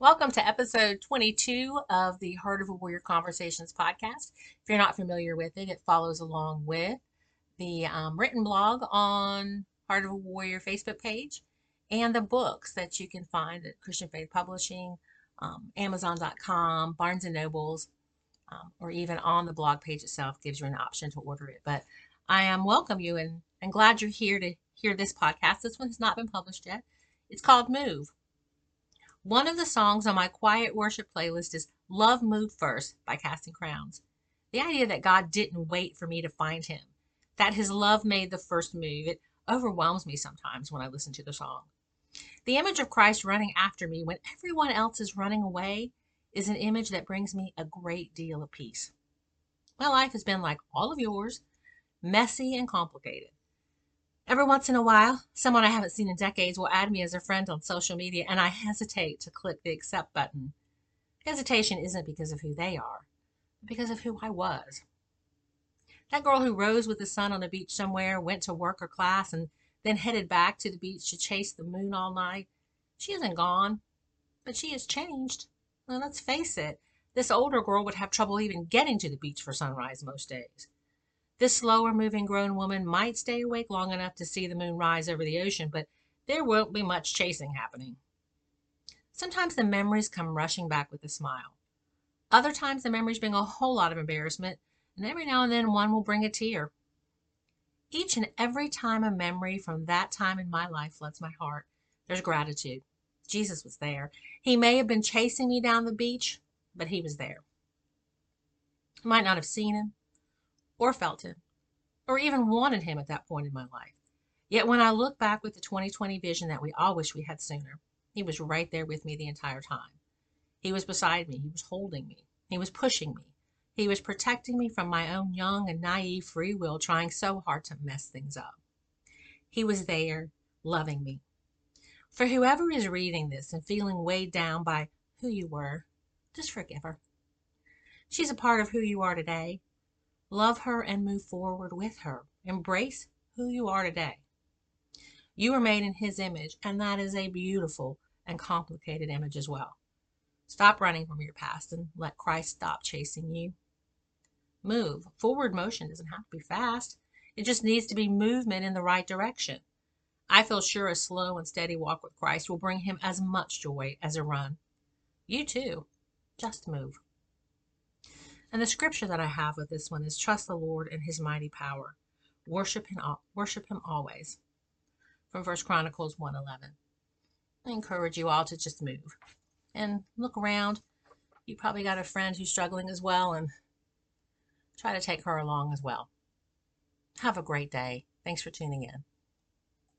Welcome to episode 22 of the Heart of a Warrior Conversations podcast. If you're not familiar with it, it follows along with the um, written blog on Heart of a Warrior Facebook page and the books that you can find at Christian Faith Publishing, um, Amazon.com, Barnes and Nobles, um, or even on the blog page itself gives you an option to order it. But I am welcome you and, and glad you're here to hear this podcast. This one has not been published yet. It's called Move one of the songs on my quiet worship playlist is Love Moved First by Casting Crowns. The idea that God didn't wait for me to find him, that his love made the first move, it overwhelms me sometimes when I listen to the song. The image of Christ running after me when everyone else is running away is an image that brings me a great deal of peace. My life has been like all of yours, messy and complicated. Every once in a while, someone I haven't seen in decades will add me as a friend on social media, and I hesitate to click the accept button. Hesitation isn't because of who they are, but because of who I was. That girl who rose with the sun on a beach somewhere, went to work or class, and then headed back to the beach to chase the moon all night, she isn't gone, but she has changed. Well, let's face it, this older girl would have trouble even getting to the beach for sunrise most days. This slower moving grown woman might stay awake long enough to see the moon rise over the ocean, but there won't be much chasing happening. Sometimes the memories come rushing back with a smile. Other times the memories bring a whole lot of embarrassment, and every now and then one will bring a tear. Each and every time a memory from that time in my life floods my heart, there's gratitude. Jesus was there. He may have been chasing me down the beach, but he was there. I might not have seen him, or felt him, or even wanted him at that point in my life. Yet when I look back with the 2020 vision that we all wish we had sooner, he was right there with me the entire time. He was beside me. He was holding me. He was pushing me. He was protecting me from my own young and naive free will trying so hard to mess things up. He was there, loving me. For whoever is reading this and feeling weighed down by who you were, just forgive her. She's a part of who you are today, Love her and move forward with her. Embrace who you are today. You were made in His image, and that is a beautiful and complicated image as well. Stop running from your past and let Christ stop chasing you. Move. Forward motion doesn't have to be fast, it just needs to be movement in the right direction. I feel sure a slow and steady walk with Christ will bring him as much joy as a run. You too. Just move. And the scripture that I have with this one is trust the Lord in his mighty power. Worship him, worship him always. From First Chronicles 111. I encourage you all to just move and look around. You probably got a friend who's struggling as well and try to take her along as well. Have a great day. Thanks for tuning in.